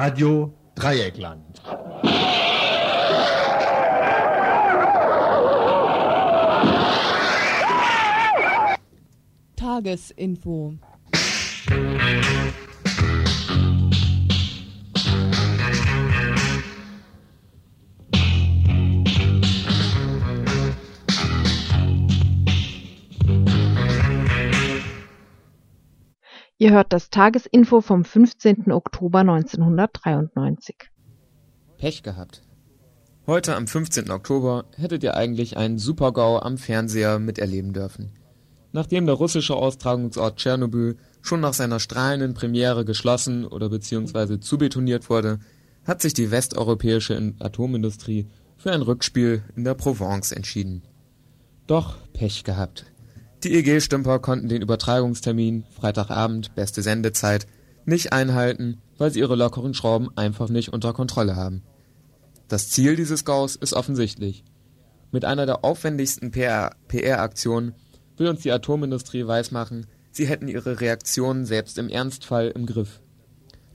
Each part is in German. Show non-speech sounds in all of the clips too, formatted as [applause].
Radio Dreieckland. Tagesinfo. Ihr hört das Tagesinfo vom 15. Oktober 1993. Pech gehabt. Heute am 15. Oktober hättet ihr eigentlich einen Supergau am Fernseher miterleben dürfen. Nachdem der russische Austragungsort Tschernobyl schon nach seiner strahlenden Premiere geschlossen oder beziehungsweise zubetoniert wurde, hat sich die westeuropäische Atomindustrie für ein Rückspiel in der Provence entschieden. Doch Pech gehabt. Die EG-Stümper konnten den Übertragungstermin Freitagabend, beste Sendezeit, nicht einhalten, weil sie ihre lockeren Schrauben einfach nicht unter Kontrolle haben. Das Ziel dieses Gaus ist offensichtlich. Mit einer der aufwendigsten PR-Aktionen will uns die Atomindustrie weismachen, sie hätten ihre Reaktionen selbst im Ernstfall im Griff.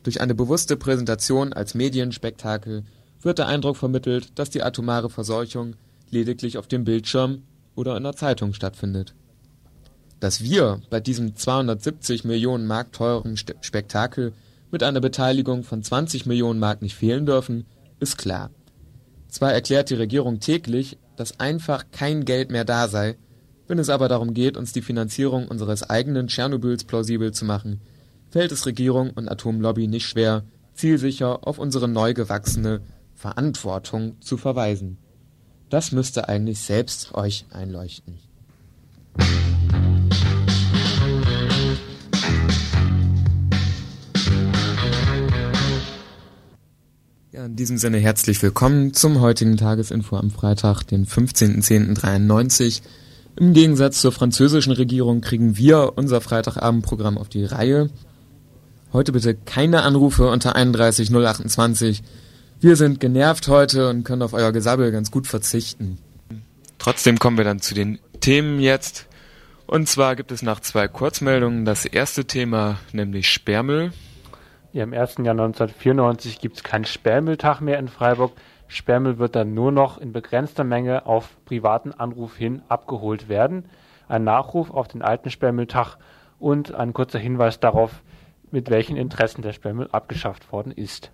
Durch eine bewusste Präsentation als Medienspektakel wird der Eindruck vermittelt, dass die atomare Verseuchung lediglich auf dem Bildschirm oder in der Zeitung stattfindet. Dass wir bei diesem 270 Millionen Mark teuren Spektakel mit einer Beteiligung von 20 Millionen Mark nicht fehlen dürfen, ist klar. Zwar erklärt die Regierung täglich, dass einfach kein Geld mehr da sei, wenn es aber darum geht, uns die Finanzierung unseres eigenen Tschernobyls plausibel zu machen, fällt es Regierung und Atomlobby nicht schwer, zielsicher auf unsere neu gewachsene Verantwortung zu verweisen. Das müsste eigentlich selbst euch einleuchten. In diesem Sinne herzlich willkommen zum heutigen Tagesinfo am Freitag, den 15.10.93. Im Gegensatz zur französischen Regierung kriegen wir unser Freitagabendprogramm auf die Reihe. Heute bitte keine Anrufe unter 31 028. Wir sind genervt heute und können auf euer Gesabbel ganz gut verzichten. Trotzdem kommen wir dann zu den Themen jetzt. Und zwar gibt es nach zwei Kurzmeldungen das erste Thema, nämlich Sperrmüll. Ja, Im 1. Jahr 1994 gibt es keinen Sperrmülltag mehr in Freiburg. Sperrmüll wird dann nur noch in begrenzter Menge auf privaten Anruf hin abgeholt werden. Ein Nachruf auf den alten Sperrmülltag und ein kurzer Hinweis darauf, mit welchen Interessen der Sperrmüll abgeschafft worden ist.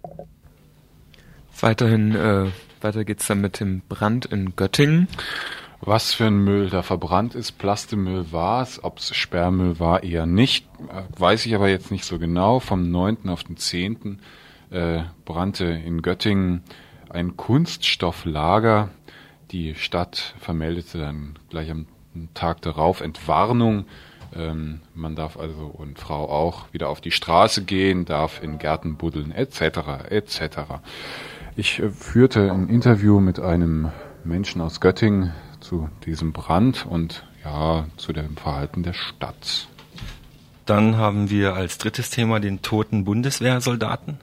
Weiterhin, äh, weiter geht's dann mit dem Brand in Göttingen. Was für ein Müll da verbrannt ist, Plastemüll war es, ob es Sperrmüll war, eher nicht. Äh, weiß ich aber jetzt nicht so genau. Vom 9. auf den 10. Äh, brannte in Göttingen ein Kunststofflager. Die Stadt vermeldete dann gleich am Tag darauf Entwarnung. Ähm, man darf also und Frau auch wieder auf die Straße gehen, darf in Gärten buddeln, etc. etc. Ich äh, führte ein Interview mit einem Menschen aus Göttingen, zu diesem Brand und ja, zu dem Verhalten der Stadt. Dann haben wir als drittes Thema den toten Bundeswehrsoldaten.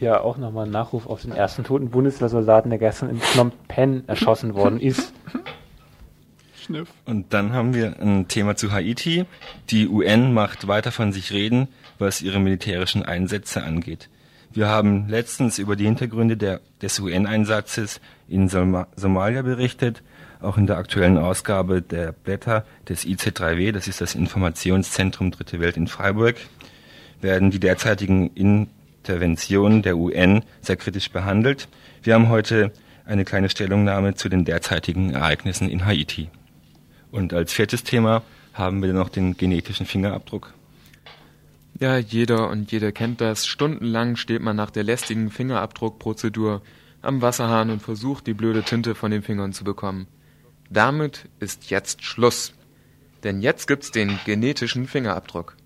Ja, auch nochmal ein Nachruf auf den ersten toten Bundeswehrsoldaten, der gestern in Phnom Penh erschossen worden ist. [laughs] Schniff. Und dann haben wir ein Thema zu Haiti. Die UN macht weiter von sich reden, was ihre militärischen Einsätze angeht. Wir haben letztens über die Hintergründe der, des UN-Einsatzes in Som Somalia berichtet, auch in der aktuellen Ausgabe der Blätter des IC3W, das ist das Informationszentrum Dritte Welt in Freiburg, werden die derzeitigen Interventionen der UN sehr kritisch behandelt. Wir haben heute eine kleine Stellungnahme zu den derzeitigen Ereignissen in Haiti. Und als viertes Thema haben wir noch den genetischen Fingerabdruck. Ja, jeder und jede kennt das. Stundenlang steht man nach der lästigen Fingerabdruckprozedur am Wasserhahn und versucht, die blöde Tinte von den Fingern zu bekommen. Damit ist jetzt Schluss. Denn jetzt gibt's den genetischen Fingerabdruck.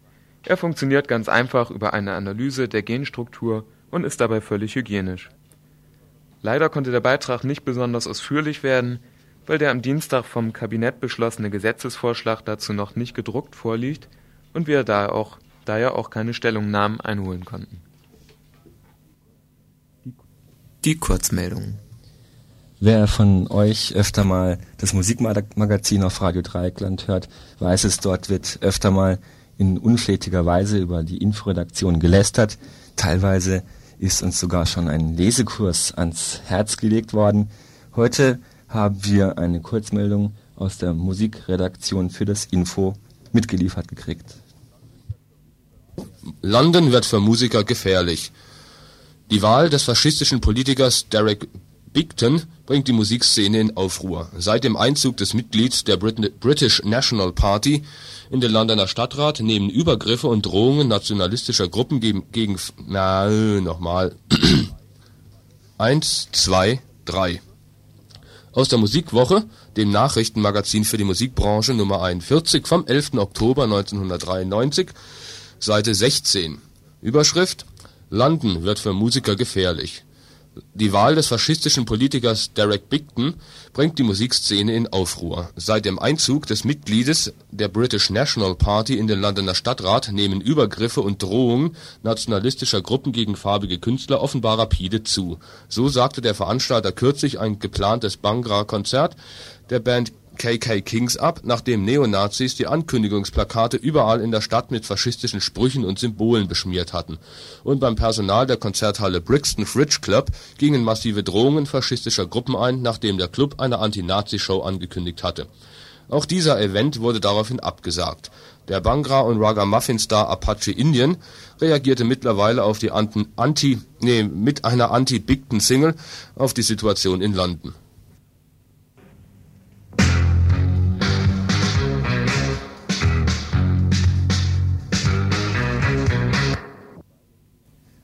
Er funktioniert ganz einfach über eine Analyse der Genstruktur und ist dabei völlig hygienisch. Leider konnte der Beitrag nicht besonders ausführlich werden, weil der am Dienstag vom Kabinett beschlossene Gesetzesvorschlag dazu noch nicht gedruckt vorliegt und wir da auch daher auch keine Stellungnahmen einholen konnten. Die Kurzmeldung. Wer von euch öfter mal das Musikmagazin auf Radio Dreieckland hört, weiß es, dort wird öfter mal in unflätiger Weise über die Inforedaktion gelästert. Teilweise ist uns sogar schon ein Lesekurs ans Herz gelegt worden. Heute haben wir eine Kurzmeldung aus der Musikredaktion für das Info mitgeliefert gekriegt. London wird für Musiker gefährlich. Die Wahl des faschistischen Politikers Derek Bigton bringt die Musikszene in Aufruhr. Seit dem Einzug des Mitglieds der British National Party in den Londoner Stadtrat nehmen Übergriffe und Drohungen nationalistischer Gruppen gegen, gegen na, nochmal. [clears throat] Eins, zwei, drei. Aus der Musikwoche, dem Nachrichtenmagazin für die Musikbranche Nummer 41 vom 11. Oktober 1993, Seite 16. Überschrift London wird für Musiker gefährlich. Die Wahl des faschistischen Politikers Derek Bigton bringt die Musikszene in Aufruhr. Seit dem Einzug des Mitgliedes der British National Party in den Londoner Stadtrat nehmen Übergriffe und Drohungen nationalistischer Gruppen gegen farbige Künstler offenbar rapide zu. So sagte der Veranstalter kürzlich ein geplantes Bhangra-Konzert der Band KK Kings ab, nachdem Neonazis die Ankündigungsplakate überall in der Stadt mit faschistischen Sprüchen und Symbolen beschmiert hatten, und beim Personal der Konzerthalle Brixton Fridge Club gingen massive Drohungen faschistischer Gruppen ein, nachdem der Club eine Anti-Nazi-Show angekündigt hatte. Auch dieser Event wurde daraufhin abgesagt. Der Bhangra und Ragamuffin-Star Apache Indian reagierte mittlerweile auf die Anti, nee, mit einer Anti-Bigton-Single auf die Situation in London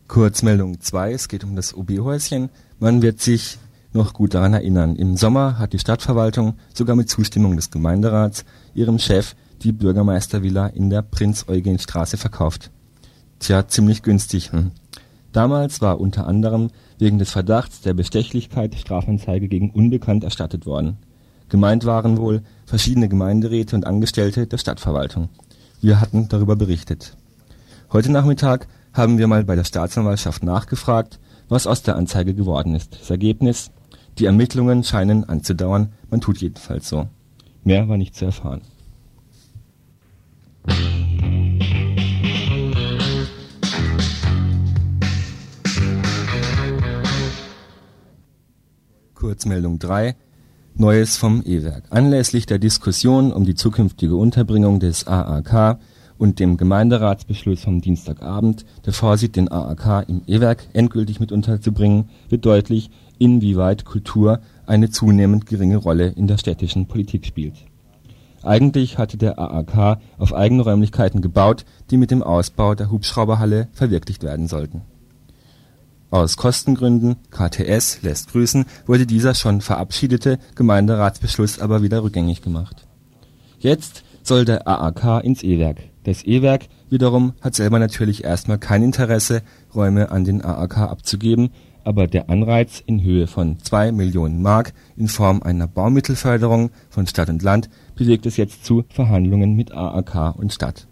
Kurzmeldung 2, es geht um das OB-Häuschen. Man wird sich noch gut daran erinnern. Im Sommer hat die Stadtverwaltung sogar mit Zustimmung des Gemeinderats ihrem Chef die Bürgermeistervilla in der Prinz-Eugen-Straße verkauft. Tja, ziemlich günstig. Hm. Damals war unter anderem wegen des Verdachts der Bestechlichkeit Strafanzeige gegen Unbekannt erstattet worden. Gemeint waren wohl verschiedene Gemeinderäte und Angestellte der Stadtverwaltung. Wir hatten darüber berichtet. Heute Nachmittag haben wir mal bei der Staatsanwaltschaft nachgefragt, was aus der Anzeige geworden ist. Das Ergebnis, die Ermittlungen scheinen anzudauern, man tut jedenfalls so. Mehr war nicht zu erfahren. Kurzmeldung 3 Neues vom E-Werk. Anlässlich der Diskussion um die zukünftige Unterbringung des AAK und dem Gemeinderatsbeschluss vom Dienstagabend, der vorsieht, den AAK im E-Werk endgültig mit unterzubringen, wird deutlich, inwieweit Kultur eine zunehmend geringe Rolle in der städtischen Politik spielt. Eigentlich hatte der AAK auf eigene Räumlichkeiten gebaut, die mit dem Ausbau der Hubschrauberhalle verwirklicht werden sollten. Aus Kostengründen (KTS lässt grüßen) wurde dieser schon verabschiedete Gemeinderatsbeschluss aber wieder rückgängig gemacht. Jetzt soll der AAK ins E-Werk das E-Werk wiederum hat selber natürlich erstmal kein Interesse, Räume an den AAK abzugeben, aber der Anreiz in Höhe von 2 Millionen Mark in Form einer Baumittelförderung von Stadt und Land bewegt es jetzt zu Verhandlungen mit AAK und Stadt.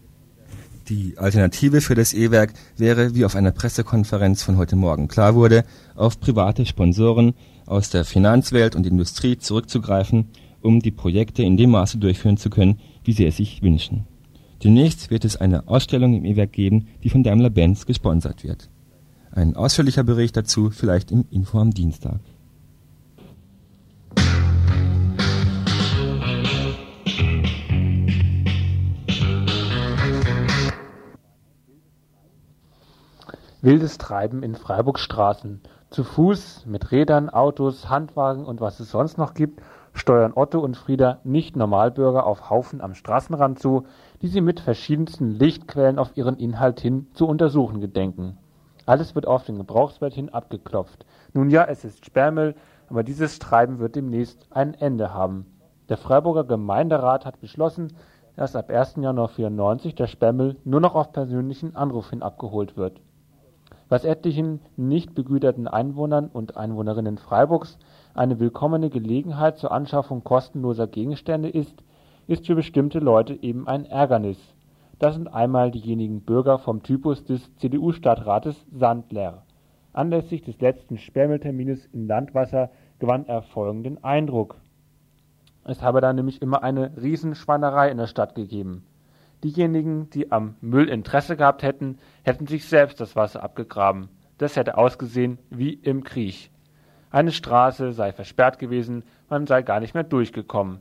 Die Alternative für das E-Werk wäre, wie auf einer Pressekonferenz von heute Morgen klar wurde, auf private Sponsoren aus der Finanzwelt und Industrie zurückzugreifen, um die Projekte in dem Maße durchführen zu können, wie sie es sich wünschen Demnächst wird es eine Ausstellung im E-Werk geben, die von Daimler-Benz gesponsert wird. Ein ausführlicher Bericht dazu vielleicht im Info am Dienstag. Wildes Treiben in Freiburgs Straßen. Zu Fuß, mit Rädern, Autos, Handwagen und was es sonst noch gibt, steuern Otto und Frieda Nicht-Normalbürger auf Haufen am Straßenrand zu, die sie mit verschiedensten Lichtquellen auf ihren Inhalt hin zu untersuchen gedenken. Alles wird auf den Gebrauchswert hin abgeklopft. Nun ja, es ist Sperrmüll, aber dieses Treiben wird demnächst ein Ende haben. Der Freiburger Gemeinderat hat beschlossen, dass ab 1. Januar 94 der Sperrmüll nur noch auf persönlichen Anruf hin abgeholt wird. Was etlichen nicht begüterten Einwohnern und Einwohnerinnen Freiburgs eine willkommene Gelegenheit zur Anschaffung kostenloser Gegenstände ist, ist für bestimmte Leute eben ein Ärgernis. Das sind einmal diejenigen Bürger vom Typus des CDU-Stadtrates Sandler. Anlässlich des letzten Sperrmülltermines in Landwasser gewann er folgenden Eindruck. Es habe da nämlich immer eine Riesenschweinerei in der Stadt gegeben. Diejenigen, die am Müll Interesse gehabt hätten, hätten sich selbst das Wasser abgegraben. Das hätte ausgesehen wie im Krieg. Eine Straße sei versperrt gewesen, man sei gar nicht mehr durchgekommen.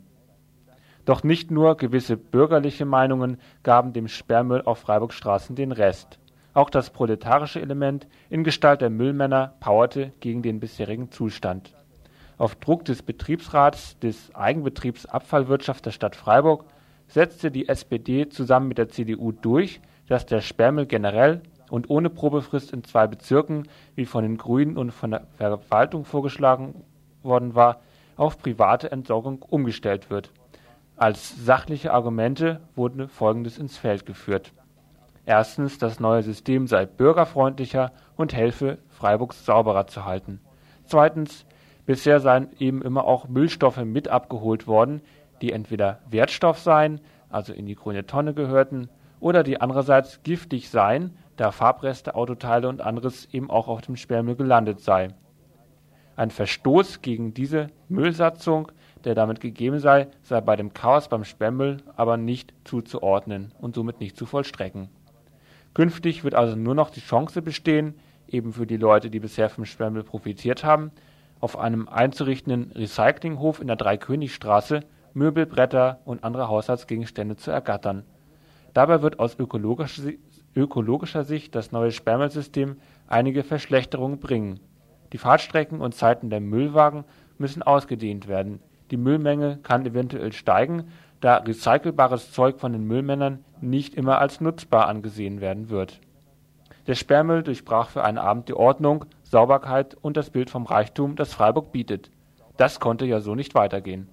Doch nicht nur gewisse bürgerliche Meinungen gaben dem Sperrmüll auf Freiburgs Straßen den Rest. Auch das proletarische Element in Gestalt der Müllmänner powerte gegen den bisherigen Zustand. Auf Druck des Betriebsrats des Eigenbetriebs Abfallwirtschaft der Stadt Freiburg setzte die SPD zusammen mit der CDU durch, dass der Sperrmüll generell und ohne Probefrist in zwei Bezirken, wie von den Grünen und von der Verwaltung vorgeschlagen worden war, auf private Entsorgung umgestellt wird. Als sachliche Argumente wurde Folgendes ins Feld geführt. Erstens, das neue System sei bürgerfreundlicher und helfe, Freiburgs sauberer zu halten. Zweitens, bisher seien eben immer auch Müllstoffe mit abgeholt worden, die entweder Wertstoff seien, also in die grüne Tonne gehörten, oder die andererseits giftig seien, da Farbreste, Autoteile und anderes eben auch auf dem Sperrmüll gelandet sei. Ein Verstoß gegen diese Müllsatzung, der damit gegeben sei, sei bei dem Chaos beim Sperrmüll aber nicht zuzuordnen und somit nicht zu vollstrecken. Künftig wird also nur noch die Chance bestehen, eben für die Leute, die bisher vom Sperrmüll profitiert haben, auf einem einzurichtenden Recyclinghof in der Dreikönigstraße Möbel, Bretter und andere Haushaltsgegenstände zu ergattern. Dabei wird aus ökologischer, ökologischer Sicht das neue Sperrmüllsystem einige Verschlechterungen bringen. Die Fahrtstrecken und Zeiten der Müllwagen müssen ausgedehnt werden. Die Müllmenge kann eventuell steigen, da recycelbares Zeug von den Müllmännern nicht immer als nutzbar angesehen werden wird. Der Sperrmüll durchbrach für einen Abend die Ordnung, Sauberkeit und das Bild vom Reichtum, das Freiburg bietet. Das konnte ja so nicht weitergehen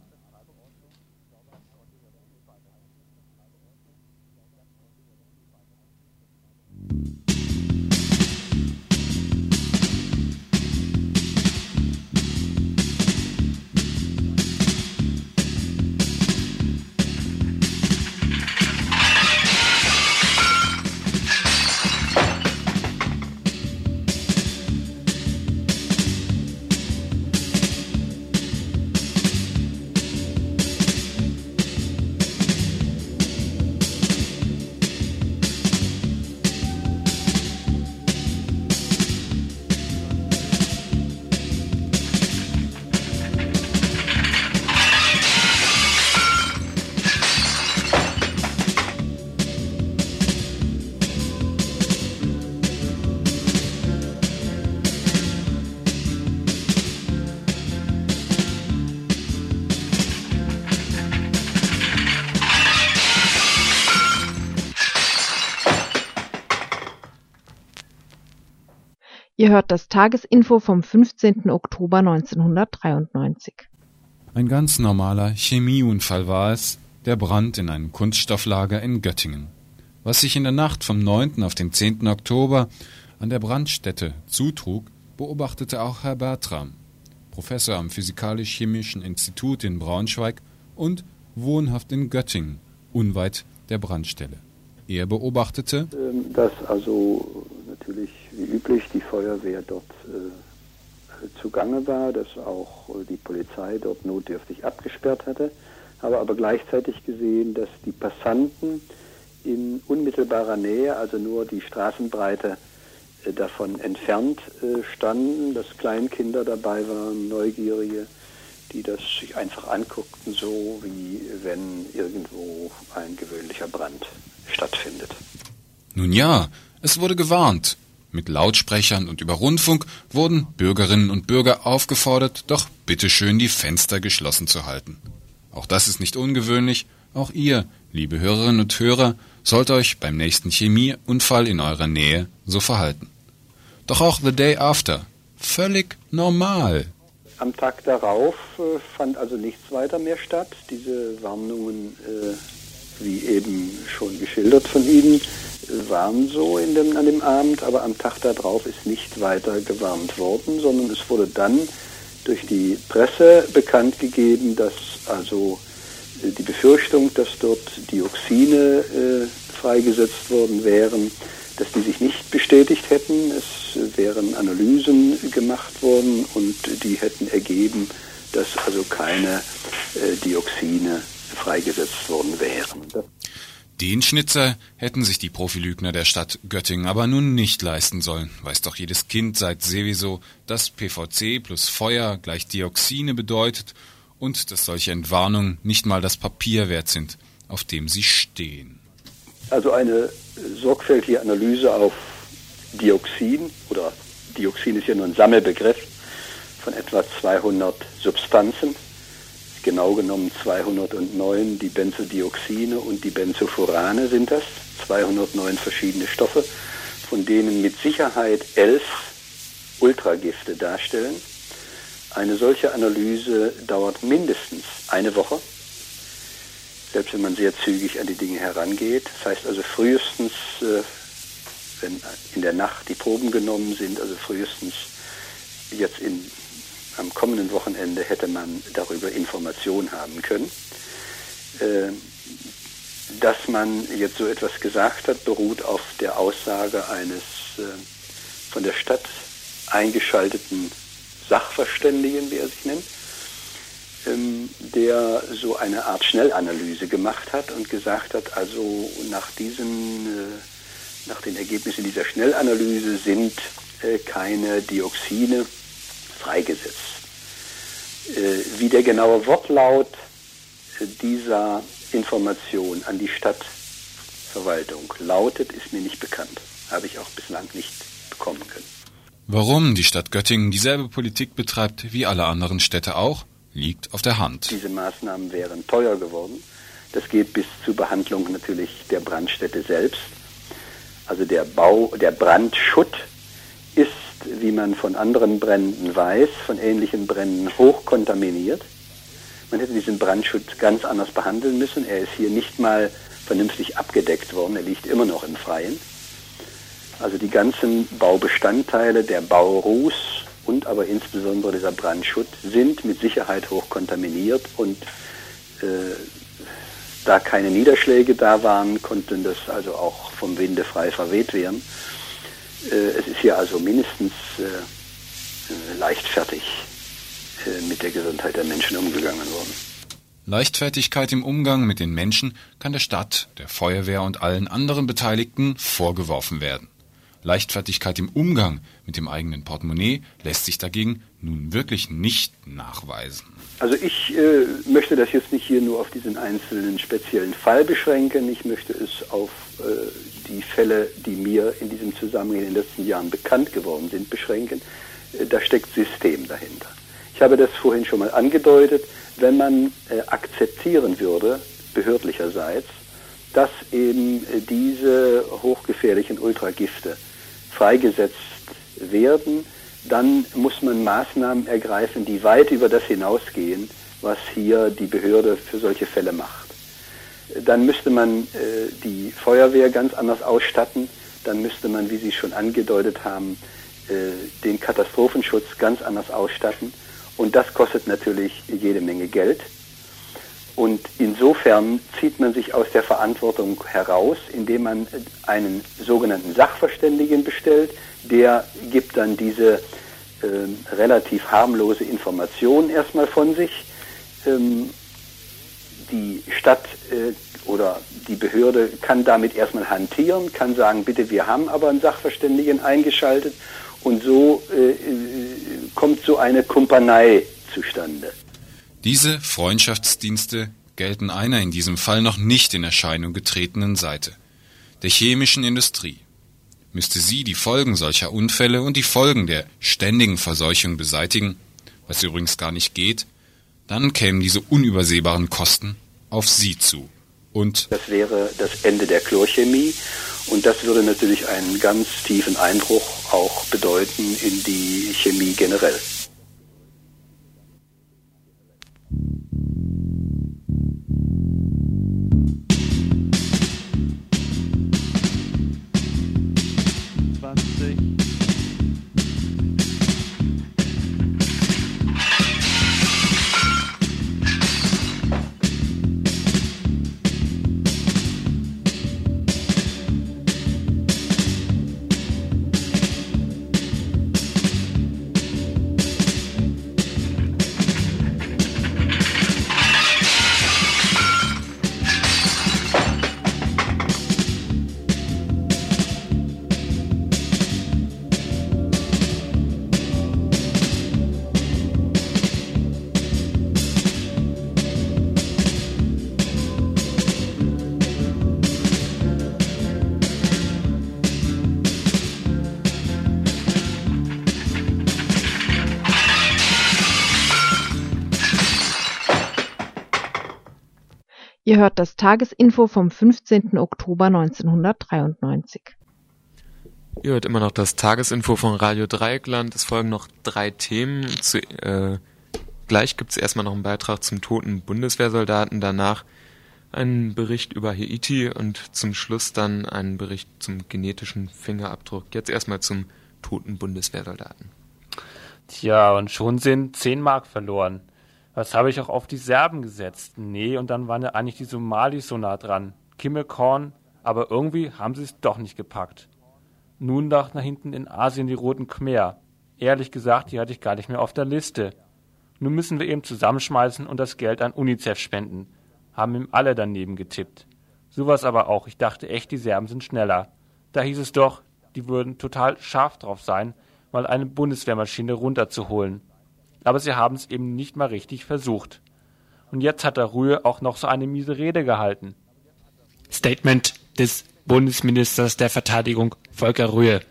Ihr hört das Tagesinfo vom 15. Oktober 1993. Ein ganz normaler Chemieunfall war es, der Brand in einem Kunststofflager in Göttingen. Was sich in der Nacht vom 9. auf den 10. Oktober an der Brandstätte zutrug, beobachtete auch Herr Bertram, Professor am Physikalisch-Chemischen Institut in Braunschweig und wohnhaft in Göttingen, unweit der Brandstelle. Er beobachtete, ähm, dass also natürlich wie üblich die Feuerwehr dort äh, zugange war, dass auch äh, die Polizei dort notdürftig abgesperrt hatte, habe aber gleichzeitig gesehen, dass die Passanten in unmittelbarer Nähe, also nur die Straßenbreite äh, davon entfernt äh, standen, dass Kleinkinder dabei waren, Neugierige, die das sich einfach anguckten, so wie wenn irgendwo ein gewöhnlicher Brand stattfindet. Nun ja, es wurde gewarnt. Mit Lautsprechern und über Rundfunk wurden Bürgerinnen und Bürger aufgefordert, doch bitteschön die Fenster geschlossen zu halten. Auch das ist nicht ungewöhnlich. Auch ihr, liebe Hörerinnen und Hörer, sollt euch beim nächsten Chemieunfall in eurer Nähe so verhalten. Doch auch The Day After. Völlig normal. Am Tag darauf äh, fand also nichts weiter mehr statt. Diese Warnungen, äh, wie eben schon geschildert von Ihnen, waren so dem, an dem Abend, aber am Tag darauf ist nicht weiter gewarnt worden, sondern es wurde dann durch die Presse bekannt gegeben, dass also äh, die Befürchtung, dass dort Dioxine äh, freigesetzt worden wären, dass die sich nicht bestätigt hätten. Es wären Analysen gemacht worden und die hätten ergeben, dass also keine äh, Dioxine freigesetzt worden wären. Den Schnitzer hätten sich die Profilügner der Stadt Göttingen aber nun nicht leisten sollen. Weiß doch jedes Kind seit sowieso, dass PVC plus Feuer gleich Dioxine bedeutet und dass solche Entwarnungen nicht mal das Papier wert sind, auf dem sie stehen. Also eine sorgfältige Analyse auf Dioxin oder Dioxin ist ja nur ein Sammelbegriff von etwa 200 Substanzen, genau genommen 209 die Benzodioxine und die Benzofurane sind das, 209 verschiedene Stoffe, von denen mit Sicherheit elf Ultragifte darstellen. Eine solche Analyse dauert mindestens eine Woche, selbst wenn man sehr zügig an die Dinge herangeht. Das heißt also frühestens, äh, wenn in der Nacht die Proben genommen sind, also frühestens jetzt in, am kommenden Wochenende hätte man darüber Informationen haben können. Äh, dass man jetzt so etwas gesagt hat, beruht auf der Aussage eines äh, von der Stadt eingeschalteten Sachverständigen, wie er sich nennt, ähm, der so eine Art Schnellanalyse gemacht hat und gesagt hat, also nach diesen, äh, nach den Ergebnissen dieser Schnellanalyse sind keine Dioxine freigesetzt. Äh, wie der genaue Wortlaut dieser Information an die Stadtverwaltung lautet, ist mir nicht bekannt. Habe ich auch bislang nicht bekommen können. Warum die Stadt Göttingen dieselbe Politik betreibt wie alle anderen Städte auch, liegt auf der Hand. Diese Maßnahmen wären teuer geworden. Das geht bis zur Behandlung natürlich der Brandstätte selbst. Also der Bau, der Brandschutt ist, wie man von anderen Bränden weiß, von ähnlichen Bränden hochkontaminiert. Man hätte diesen Brandschutt ganz anders behandeln müssen. Er ist hier nicht mal vernünftig abgedeckt worden. Er liegt immer noch im Freien. Also die ganzen Baubestandteile, der Bauruß und aber insbesondere dieser Brandschutt sind mit Sicherheit hoch kontaminiert und äh, da keine Niederschläge da waren, konnten das also auch vom Winde frei verweht werden. Äh, es ist hier also mindestens äh, äh leichtfertig mit der Gesundheit der Menschen umgegangen worden. Leichtfertigkeit im Umgang mit den Menschen kann der Stadt, der Feuerwehr und allen anderen Beteiligten vorgeworfen werden. Leichtfertigkeit im Umgang mit dem eigenen Portemonnaie lässt sich dagegen nun wirklich nicht nachweisen. Also ich äh, möchte das jetzt nicht hier nur auf diesen einzelnen speziellen Fall beschränken. Ich möchte es auf äh, die Fälle, die mir in diesem Zusammenhang in den letzten Jahren bekannt geworden sind, beschränken. Äh, da steckt System dahinter. Ich habe das vorhin schon mal angedeutet. Wenn man äh, akzeptieren würde, behördlicherseits, dass eben äh, diese hochgefährlichen Ultragifte freigesetzt werden, dann muss man Maßnahmen ergreifen, die weit über das hinausgehen, was hier die Behörde für solche Fälle macht. Dann müsste man äh, die Feuerwehr ganz anders ausstatten, dann müsste man, wie Sie schon angedeutet haben, äh, den Katastrophenschutz ganz anders ausstatten und das kostet natürlich jede Menge Geld. Und insofern zieht man sich aus der Verantwortung heraus, indem man einen sogenannten Sachverständigen bestellt. Der gibt dann diese äh, relativ harmlose Information erstmal von sich. Ähm, die Stadt äh, oder die Behörde kann damit erstmal hantieren, kann sagen, bitte, wir haben aber einen Sachverständigen eingeschaltet und so äh, äh kommt so eine Kumpanei zustande. Diese Freundschaftsdienste gelten einer in diesem Fall noch nicht in Erscheinung getretenen Seite, der chemischen Industrie. Müsste sie die Folgen solcher Unfälle und die Folgen der ständigen Verseuchung beseitigen, was übrigens gar nicht geht, dann kämen diese unübersehbaren Kosten auf sie zu. Und das wäre das Ende der Chlorchemie und das würde natürlich einen ganz tiefen Einbruch auch bedeuten in die Chemie generell. Ihr hört das Tagesinfo vom 15. Oktober 1993. Ihr hört immer noch das Tagesinfo von Radio Dreieckland. Es folgen noch drei Themen. Zu, äh, gleich gibt es erstmal noch einen Beitrag zum toten Bundeswehrsoldaten, danach einen Bericht über Haiti und zum Schluss dann einen Bericht zum genetischen Fingerabdruck. Jetzt erstmal zum toten Bundeswehrsoldaten. Tja, und schon sind 10 Mark verloren. Was habe ich auch auf die Serben gesetzt? Nee, und dann waren ja eigentlich die Somalis so nah dran. Kimmelkorn, aber irgendwie haben sie es doch nicht gepackt. Nun nach hinten in Asien die Roten Khmer. Ehrlich gesagt, die hatte ich gar nicht mehr auf der Liste. Nun müssen wir eben zusammenschmeißen und das Geld an UNICEF spenden. Haben ihm alle daneben getippt. Sowas aber auch. Ich dachte echt, die Serben sind schneller. Da hieß es doch, die würden total scharf drauf sein, mal eine Bundeswehrmaschine runterzuholen. Aber sie haben es eben nicht mal richtig versucht. Und jetzt hat der Rühe auch noch so eine miese Rede gehalten. Statement des Bundesministers der Verteidigung Volker Rühe.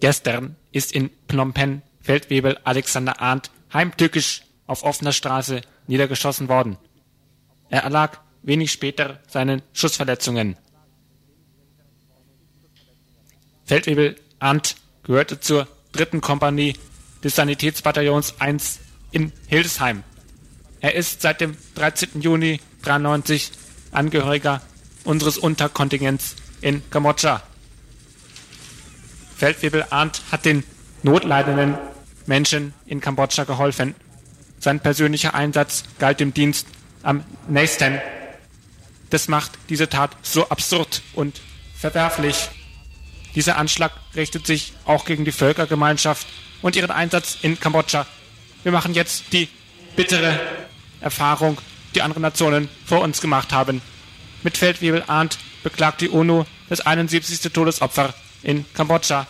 Gestern ist in Phnom Penh Feldwebel Alexander Arndt heimtückisch auf offener Straße niedergeschossen worden. Er erlag wenig später seinen Schussverletzungen. Feldwebel Arndt gehörte zur dritten Kompanie des Sanitätsbataillons 1 in Hildesheim. Er ist seit dem 13. Juni 93 Angehöriger unseres Unterkontingents in Kambodscha. Feldwebel Arndt hat den notleidenden Menschen in Kambodscha geholfen. Sein persönlicher Einsatz galt dem Dienst am nächsten. Das macht diese Tat so absurd und verwerflich. Dieser Anschlag richtet sich auch gegen die Völkergemeinschaft und ihren Einsatz in Kambodscha. Wir machen jetzt die bittere Erfahrung, die andere Nationen vor uns gemacht haben. Mit Feldwebel Arndt beklagt die UNO das 71. Todesopfer in Kambodscha.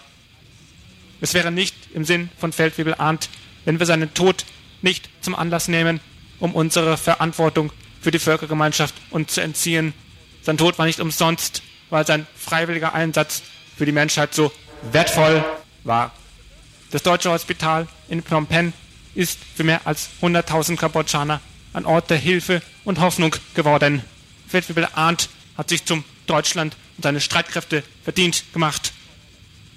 Es wäre nicht im Sinn von Feldwebel Arndt, wenn wir seinen Tod nicht zum Anlass nehmen, um unsere Verantwortung für die Völkergemeinschaft uns zu entziehen. Sein Tod war nicht umsonst, weil sein freiwilliger Einsatz für die Menschheit so wertvoll war. Das deutsche Hospital in Phnom Penh ist für mehr als 100.000 Kambodschaner ein Ort der Hilfe und Hoffnung geworden. Feldwebel Arndt hat sich zum Deutschland und seine Streitkräfte verdient gemacht.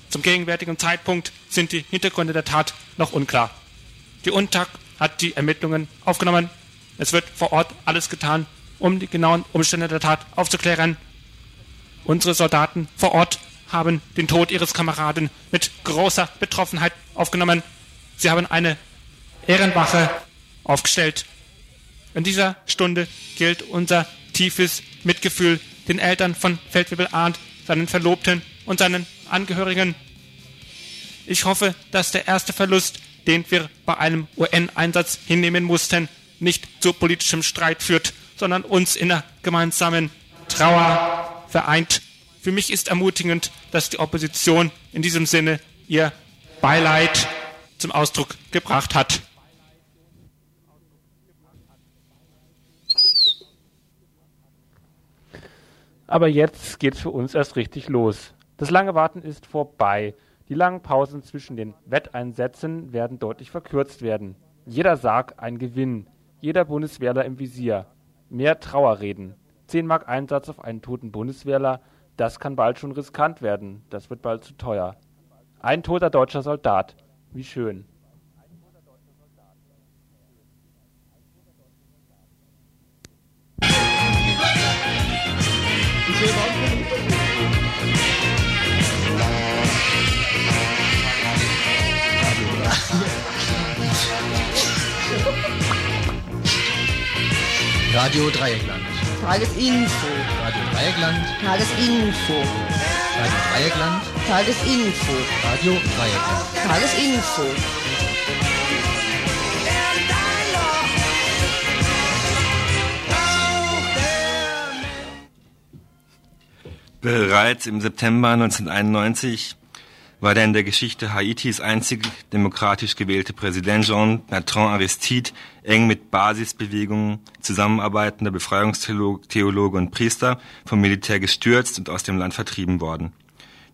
Zum gegenwärtigen Zeitpunkt sind die Hintergründe der Tat noch unklar. Die UNTAG hat die Ermittlungen aufgenommen. Es wird vor Ort alles getan, um die genauen Umstände der Tat aufzuklären. Unsere Soldaten vor Ort haben den Tod ihres Kameraden mit großer Betroffenheit aufgenommen. Sie haben eine Ehrenwache aufgestellt. In dieser Stunde gilt unser tiefes Mitgefühl den Eltern von Feldwebel Arndt, seinen Verlobten und seinen Angehörigen. Ich hoffe, dass der erste Verlust, den wir bei einem UN-Einsatz hinnehmen mussten, nicht zu politischem Streit führt, sondern uns in einer gemeinsamen Trauer vereint. Für mich ist ermutigend, dass die Opposition in diesem Sinne ihr Beileid zum Ausdruck gebracht hat. Aber jetzt geht's für uns erst richtig los. Das lange Warten ist vorbei. Die langen Pausen zwischen den Wetteinsätzen werden deutlich verkürzt werden. Jeder Sarg ein Gewinn, jeder Bundeswehrler im Visier. Mehr Trauerreden. 10 Mark Einsatz auf einen toten Bundeswehrler, das kann bald schon riskant werden. Das wird bald zu teuer. Ein toter deutscher Soldat. Wie schön. Radio Dreieckland. Tagesinfo. Radio Dreieckland. Tagesinfo. Radio Dreieckland. Tagesinfo. Radio Dreieckland. Tagesinfo. Bereits im September 1991 war der in der Geschichte Haitis einzig demokratisch gewählte Präsident Jean-Bertrand Aristide eng mit Basisbewegungen zusammenarbeitender Befreiungstheologe und Priester vom Militär gestürzt und aus dem Land vertrieben worden.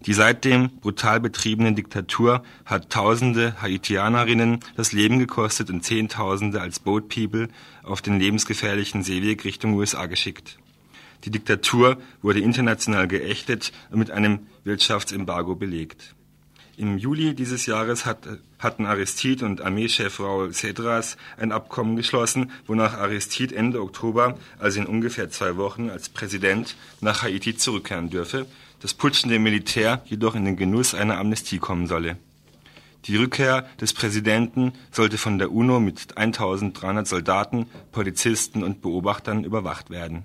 Die seitdem brutal betriebene Diktatur hat tausende Haitianerinnen das Leben gekostet und Zehntausende als Boat People auf den lebensgefährlichen Seeweg Richtung USA geschickt. Die Diktatur wurde international geächtet und mit einem Wirtschaftsembargo belegt. Im Juli dieses Jahres hat, hatten Aristide und Armeechef Raul Cedras ein Abkommen geschlossen, wonach Aristide Ende Oktober, also in ungefähr zwei Wochen, als Präsident nach Haiti zurückkehren dürfe, das putschende Militär jedoch in den Genuss einer Amnestie kommen solle. Die Rückkehr des Präsidenten sollte von der UNO mit 1300 Soldaten, Polizisten und Beobachtern überwacht werden.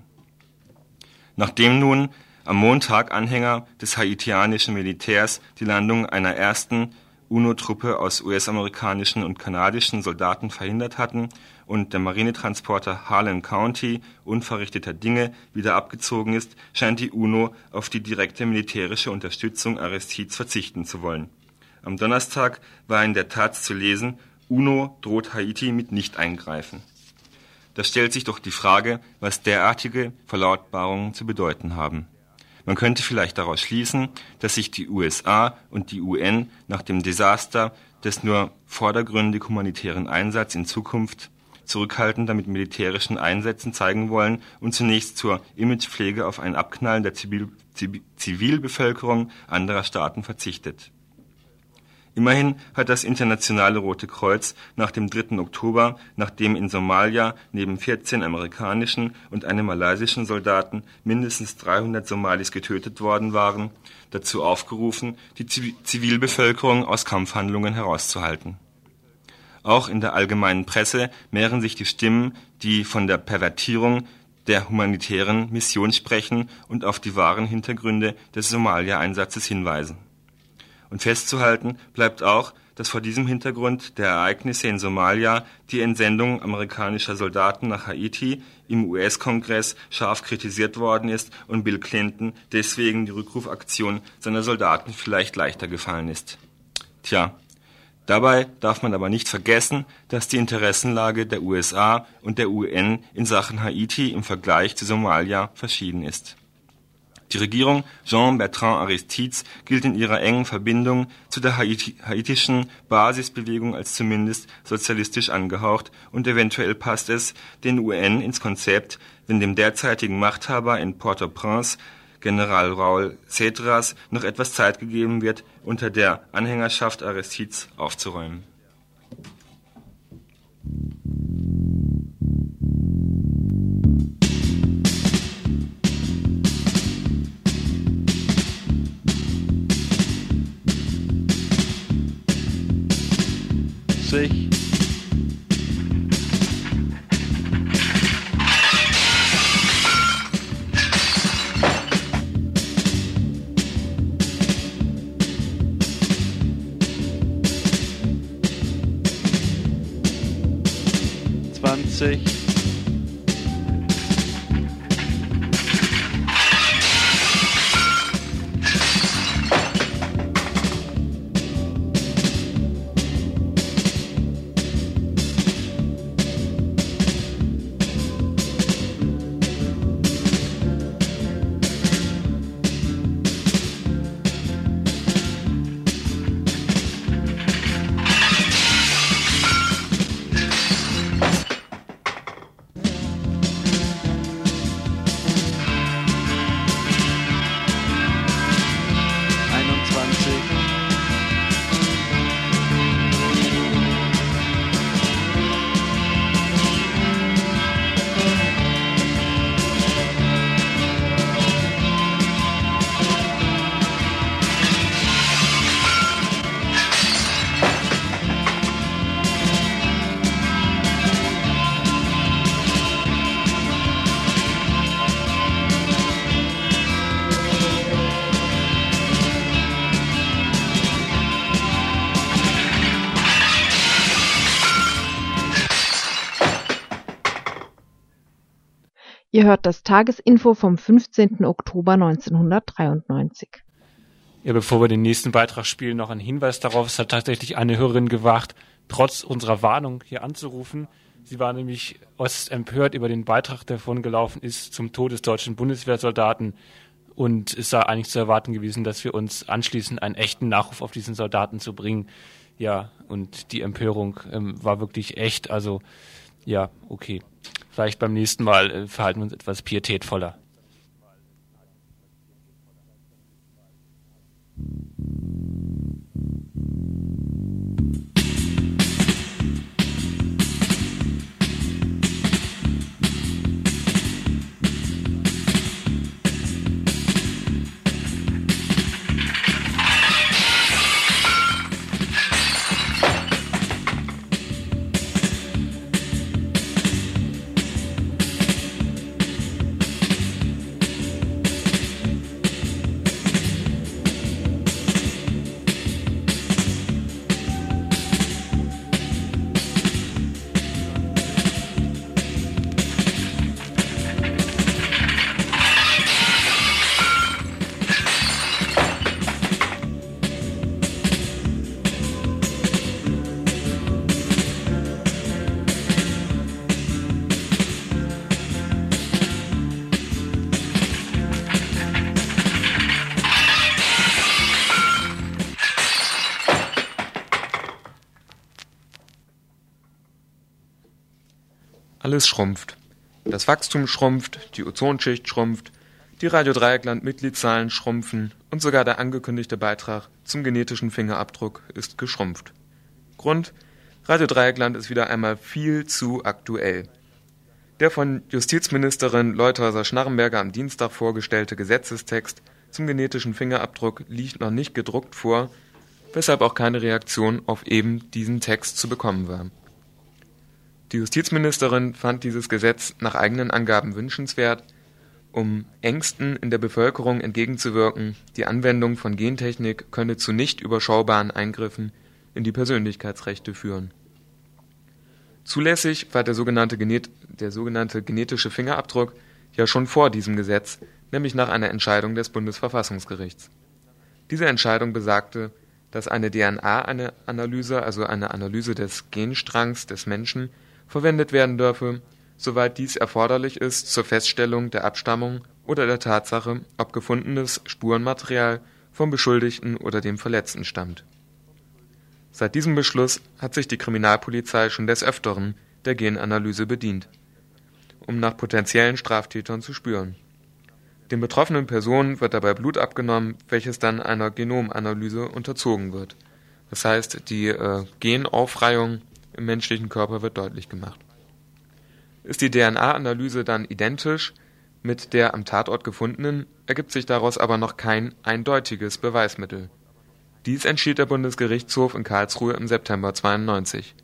Nachdem nun am Montag Anhänger des haitianischen Militärs die Landung einer ersten UNO-Truppe aus US-amerikanischen und kanadischen Soldaten verhindert hatten und der Marinetransporter Harlan County unverrichteter Dinge wieder abgezogen ist, scheint die UNO auf die direkte militärische Unterstützung Aristides verzichten zu wollen. Am Donnerstag war in der Taz zu lesen, UNO droht Haiti mit Nicht-Eingreifen. Da stellt sich doch die Frage, was derartige Verlautbarungen zu bedeuten haben. Man könnte vielleicht daraus schließen, dass sich die USA und die UN nach dem Desaster des nur vordergründig humanitären Einsatzes in Zukunft zurückhaltender mit militärischen Einsätzen zeigen wollen und zunächst zur Imagepflege auf ein Abknallen der Zivilbevölkerung anderer Staaten verzichtet. Immerhin hat das Internationale Rote Kreuz nach dem 3. Oktober, nachdem in Somalia neben 14 amerikanischen und einem malaysischen Soldaten mindestens 300 Somalis getötet worden waren, dazu aufgerufen, die Zivilbevölkerung aus Kampfhandlungen herauszuhalten. Auch in der allgemeinen Presse mehren sich die Stimmen, die von der Pervertierung der humanitären Mission sprechen und auf die wahren Hintergründe des Somalia-Einsatzes hinweisen und festzuhalten bleibt auch, dass vor diesem Hintergrund der Ereignisse in Somalia die Entsendung amerikanischer Soldaten nach Haiti im US-Kongress scharf kritisiert worden ist und Bill Clinton deswegen die Rückrufaktion seiner Soldaten vielleicht leichter gefallen ist. Tja, dabei darf man aber nicht vergessen, dass die Interessenlage der USA und der UN in Sachen Haiti im Vergleich zu Somalia verschieden ist. Die Regierung Jean-Bertrand Aristides gilt in ihrer engen Verbindung zu der haitischen Basisbewegung als zumindest sozialistisch angehaucht und eventuell passt es den UN ins Konzept, wenn dem derzeitigen Machthaber in Port-au-Prince, General Raul Cedras, noch etwas Zeit gegeben wird, unter der Anhängerschaft Aristides aufzuräumen. Ihr hört das Tagesinfo vom 15. Oktober 1993. Ja, bevor wir den nächsten Beitrag spielen, noch ein Hinweis darauf. Es hat tatsächlich eine Hörerin gewagt, trotz unserer Warnung hier anzurufen. Sie war nämlich äußerst empört über den Beitrag, der vorhin gelaufen ist, zum Tod des deutschen Bundeswehrsoldaten und es sei eigentlich zu erwarten gewesen, dass wir uns anschließen, einen echten Nachruf auf diesen Soldaten zu bringen. Ja, und die Empörung ähm, war wirklich echt. Also ja, okay. Vielleicht beim nächsten Mal äh, verhalten wir uns etwas pietätvoller. Alles schrumpft. Das Wachstum schrumpft, die Ozonschicht schrumpft, die Radio Dreieckland Mitgliedszahlen schrumpfen und sogar der angekündigte Beitrag zum genetischen Fingerabdruck ist geschrumpft. Grund Radio Dreieckland ist wieder einmal viel zu aktuell. Der von Justizministerin Leuthäuser-Schnarrenberger am Dienstag vorgestellte Gesetzestext zum genetischen Fingerabdruck liegt noch nicht gedruckt vor, weshalb auch keine Reaktion auf eben diesen Text zu bekommen war. Die Justizministerin fand dieses Gesetz nach eigenen Angaben wünschenswert, um Ängsten in der Bevölkerung entgegenzuwirken, die Anwendung von Gentechnik könne zu nicht überschaubaren Eingriffen in die Persönlichkeitsrechte führen. Zulässig war der sogenannte, Genet der sogenannte genetische Fingerabdruck ja schon vor diesem Gesetz, nämlich nach einer Entscheidung des Bundesverfassungsgerichts. Diese Entscheidung besagte, dass eine DNA-Analyse, also eine Analyse des Genstrangs des Menschen, verwendet werden dürfe, soweit dies erforderlich ist zur Feststellung der Abstammung oder der Tatsache, ob gefundenes Spurenmaterial vom Beschuldigten oder dem Verletzten stammt. Seit diesem Beschluss hat sich die Kriminalpolizei schon des Öfteren der Genanalyse bedient, um nach potenziellen Straftätern zu spüren. Den betroffenen Personen wird dabei Blut abgenommen, welches dann einer Genomanalyse unterzogen wird. Das heißt, die äh, Genaufreihung im menschlichen Körper wird deutlich gemacht. Ist die DNA-Analyse dann identisch mit der am Tatort gefundenen, ergibt sich daraus aber noch kein eindeutiges Beweismittel. Dies entschied der Bundesgerichtshof in Karlsruhe im September 92.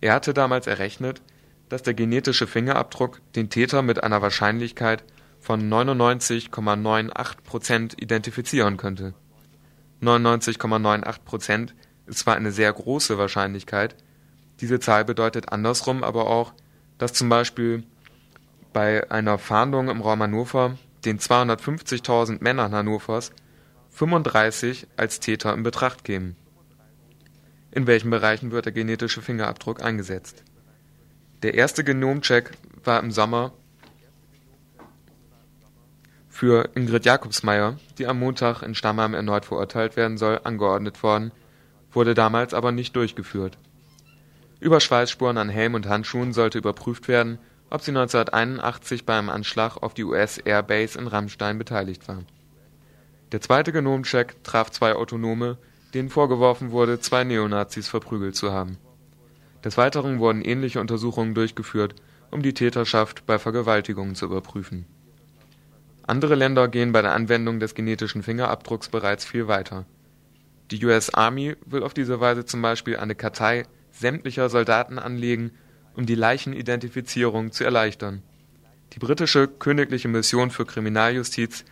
Er hatte damals errechnet, dass der genetische Fingerabdruck den Täter mit einer Wahrscheinlichkeit von 99,98 Prozent identifizieren könnte. 99,98 Prozent ist zwar eine sehr große Wahrscheinlichkeit, diese Zahl bedeutet andersrum aber auch, dass zum Beispiel bei einer Fahndung im Raum Hannover den 250.000 Männern Hannovers 35 als Täter in Betracht kämen. In welchen Bereichen wird der genetische Fingerabdruck eingesetzt? Der erste Genomcheck war im Sommer für Ingrid Jakobsmeier, die am Montag in Stammheim erneut verurteilt werden soll, angeordnet worden, wurde damals aber nicht durchgeführt Schweißspuren an Helm und Handschuhen sollte überprüft werden, ob sie 1981 beim Anschlag auf die US-Air Base in Ramstein beteiligt war. Der zweite Genomcheck traf zwei Autonome, denen vorgeworfen wurde, zwei Neonazis verprügelt zu haben. Des Weiteren wurden ähnliche Untersuchungen durchgeführt, um die Täterschaft bei Vergewaltigungen zu überprüfen. Andere Länder gehen bei der Anwendung des genetischen Fingerabdrucks bereits viel weiter. Die US Army will auf diese Weise zum Beispiel eine Kartei sämtlicher Soldaten anlegen, um die Leichenidentifizierung zu erleichtern. Die britische Königliche Mission für Kriminaljustiz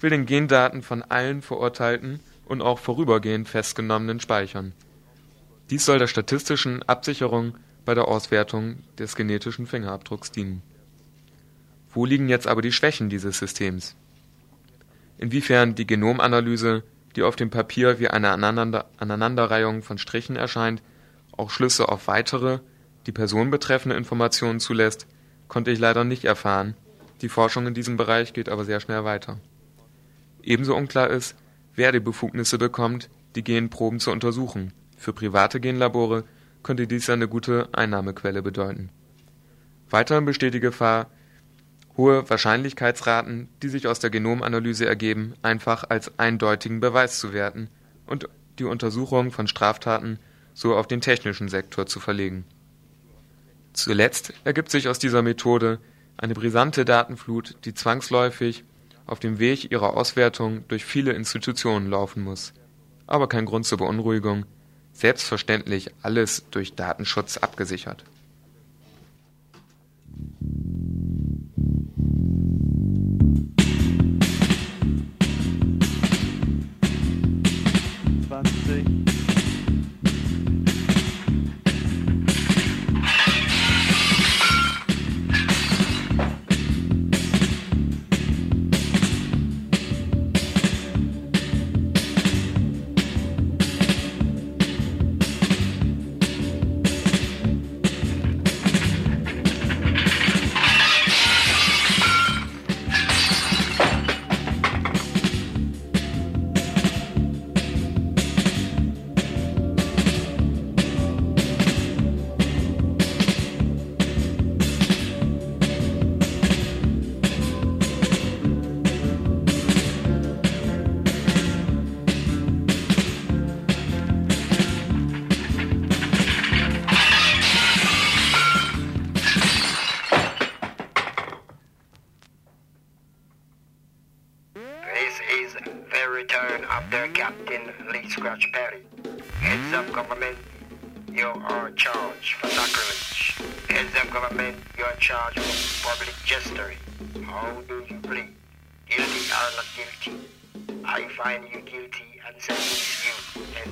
will den Gendaten von allen Verurteilten und auch vorübergehend Festgenommenen speichern. Dies soll der statistischen Absicherung bei der Auswertung des genetischen Fingerabdrucks dienen. Wo liegen jetzt aber die Schwächen dieses Systems? Inwiefern die Genomanalyse, die auf dem Papier wie eine Aneinanderreihung von Strichen erscheint, auch Schlüsse auf weitere, die Person betreffende Informationen zulässt, konnte ich leider nicht erfahren, die Forschung in diesem Bereich geht aber sehr schnell weiter. Ebenso unklar ist, wer die Befugnisse bekommt, die Genproben zu untersuchen. Für private Genlabore könnte dies eine gute Einnahmequelle bedeuten. Weiterhin besteht die Gefahr, hohe Wahrscheinlichkeitsraten, die sich aus der Genomanalyse ergeben, einfach als eindeutigen Beweis zu werten und die Untersuchung von Straftaten so auf den technischen Sektor zu verlegen. Zuletzt ergibt sich aus dieser Methode eine brisante Datenflut, die zwangsläufig auf dem Weg ihrer Auswertung durch viele Institutionen laufen muss. Aber kein Grund zur Beunruhigung, selbstverständlich alles durch Datenschutz abgesichert.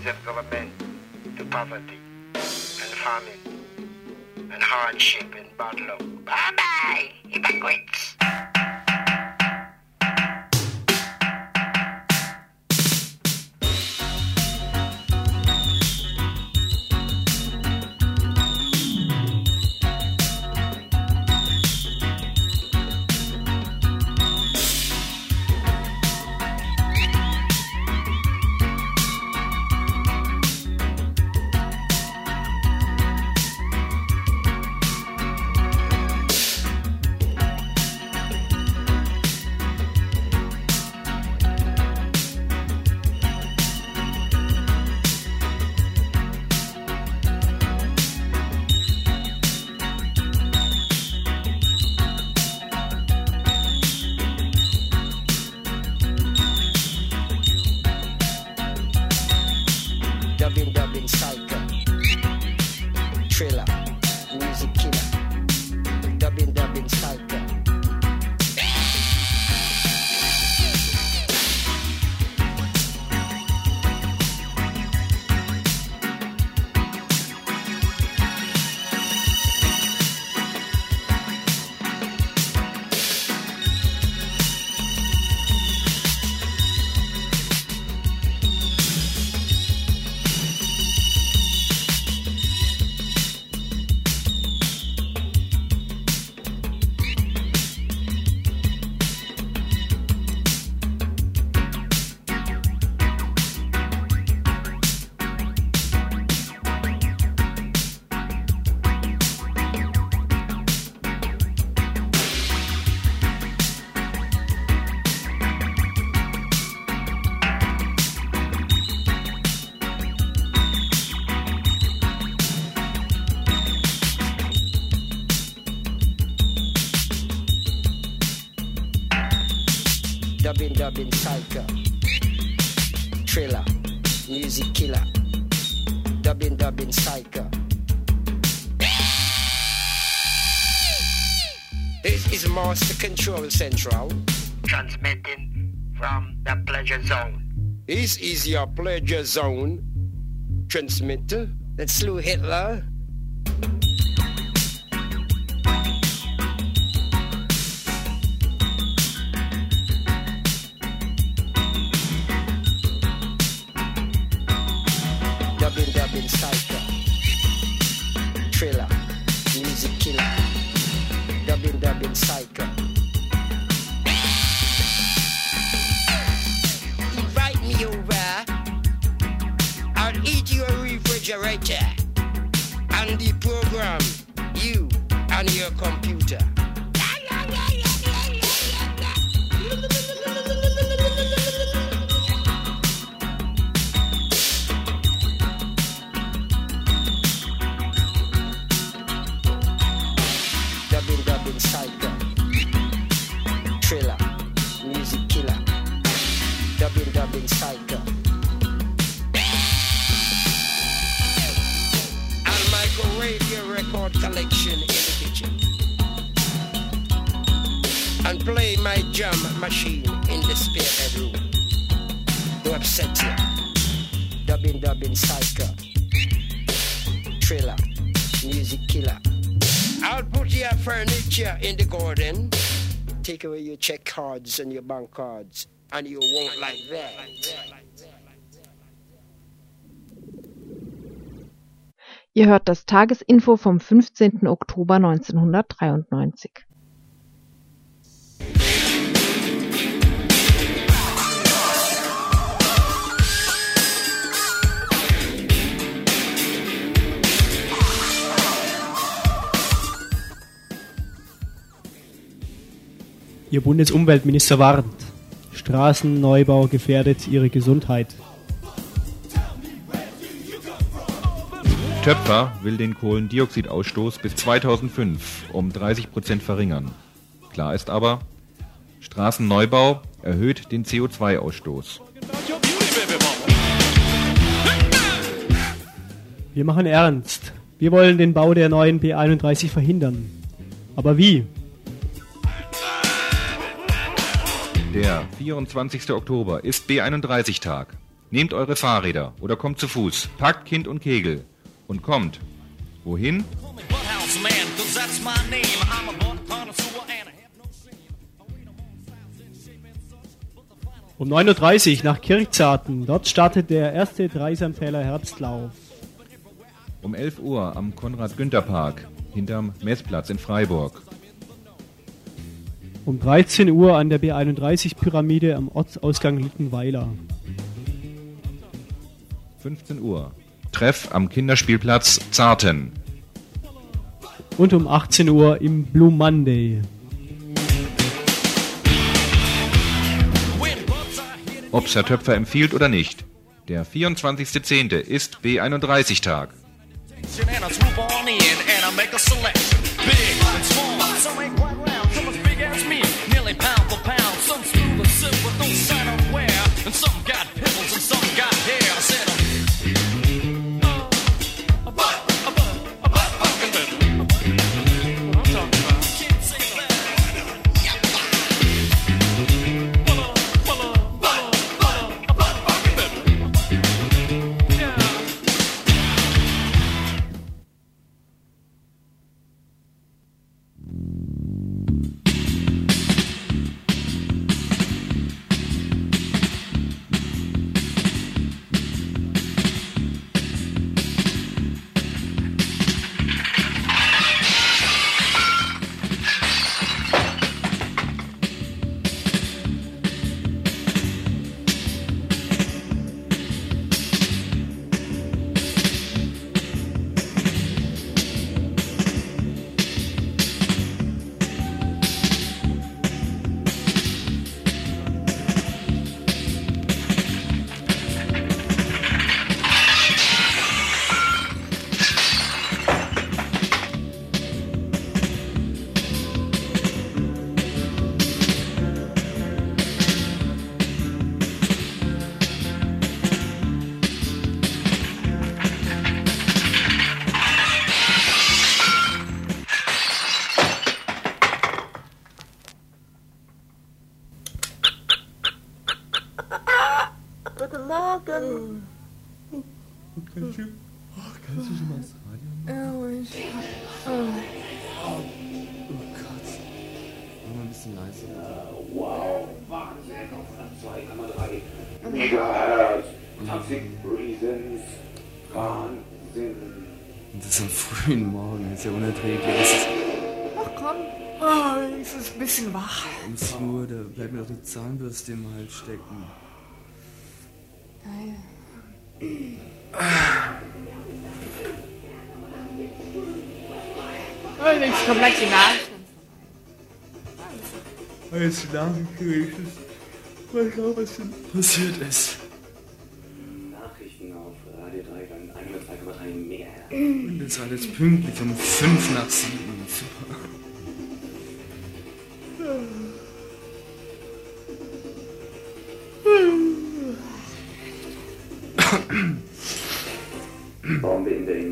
Of government, to poverty and famine and hardship and bad luck. Bye-bye, hypocrites. Dubbing, psycho. Thriller. Music killer. Dubbing, dubbing, psycho. This is Master Control Central. Transmitting from the pleasure zone. This is your pleasure zone transmitter that slew Hitler. Dubbing, dubbing, psycho. Thriller, music killer. I'll put your furniture in the garden. Take away your check cards and your bank cards, and you won't like that. Ihr hört das Tagesinfo vom 15. Oktober 1993. Ihr Bundesumweltminister warnt. Straßenneubau gefährdet ihre Gesundheit. Töpfer will den Kohlendioxidausstoß bis 2005 um 30 Prozent verringern. Klar ist aber, Straßenneubau erhöht den CO2-Ausstoß. Wir machen ernst. Wir wollen den Bau der neuen B31 verhindern. Aber wie? Der 24. Oktober ist B31-Tag. Nehmt eure Fahrräder oder kommt zu Fuß, packt Kind und Kegel und kommt. Wohin? Um 9.30 Uhr nach Kirchzarten. Dort startet der erste Dreisamtäler Herbstlauf. Um 11 Uhr am Konrad-Günther-Park hinterm Messplatz in Freiburg. Um 13 Uhr an der B31-Pyramide am Ortsausgang Littenweiler. 15 Uhr. Treff am Kinderspielplatz Zarten. Und um 18 Uhr im Blue Monday. Ob's Herr Töpfer empfiehlt oder nicht. Der 24.10. ist B31-Tag. And I swoop on in and I make a selection. Big and small, some ain't and some Kannst du, oh, kannst du schon mal das Radio Oh, ich. Oh. Oh Gott. Mach mal ein bisschen leiser. Wow, Wahnsinn auf 2,3 Megahertz. Toxic Reasons. Wahnsinn. Und das am frühen Morgen ist ja unerträglich. Ist Ach komm. Oh, es ist ein bisschen wach. 7 Uhr, da bleibt mir doch die Zahnbürste im Hals stecken. Ah. Ich bin komplett die Nase. Weil jetzt die Nase gerichtet. Mal schauen, was denn passiert ist. Nachrichten auf Radio 3 dann 1,3,3 MHz. Und das war jetzt pünktlich um 5 nach 7.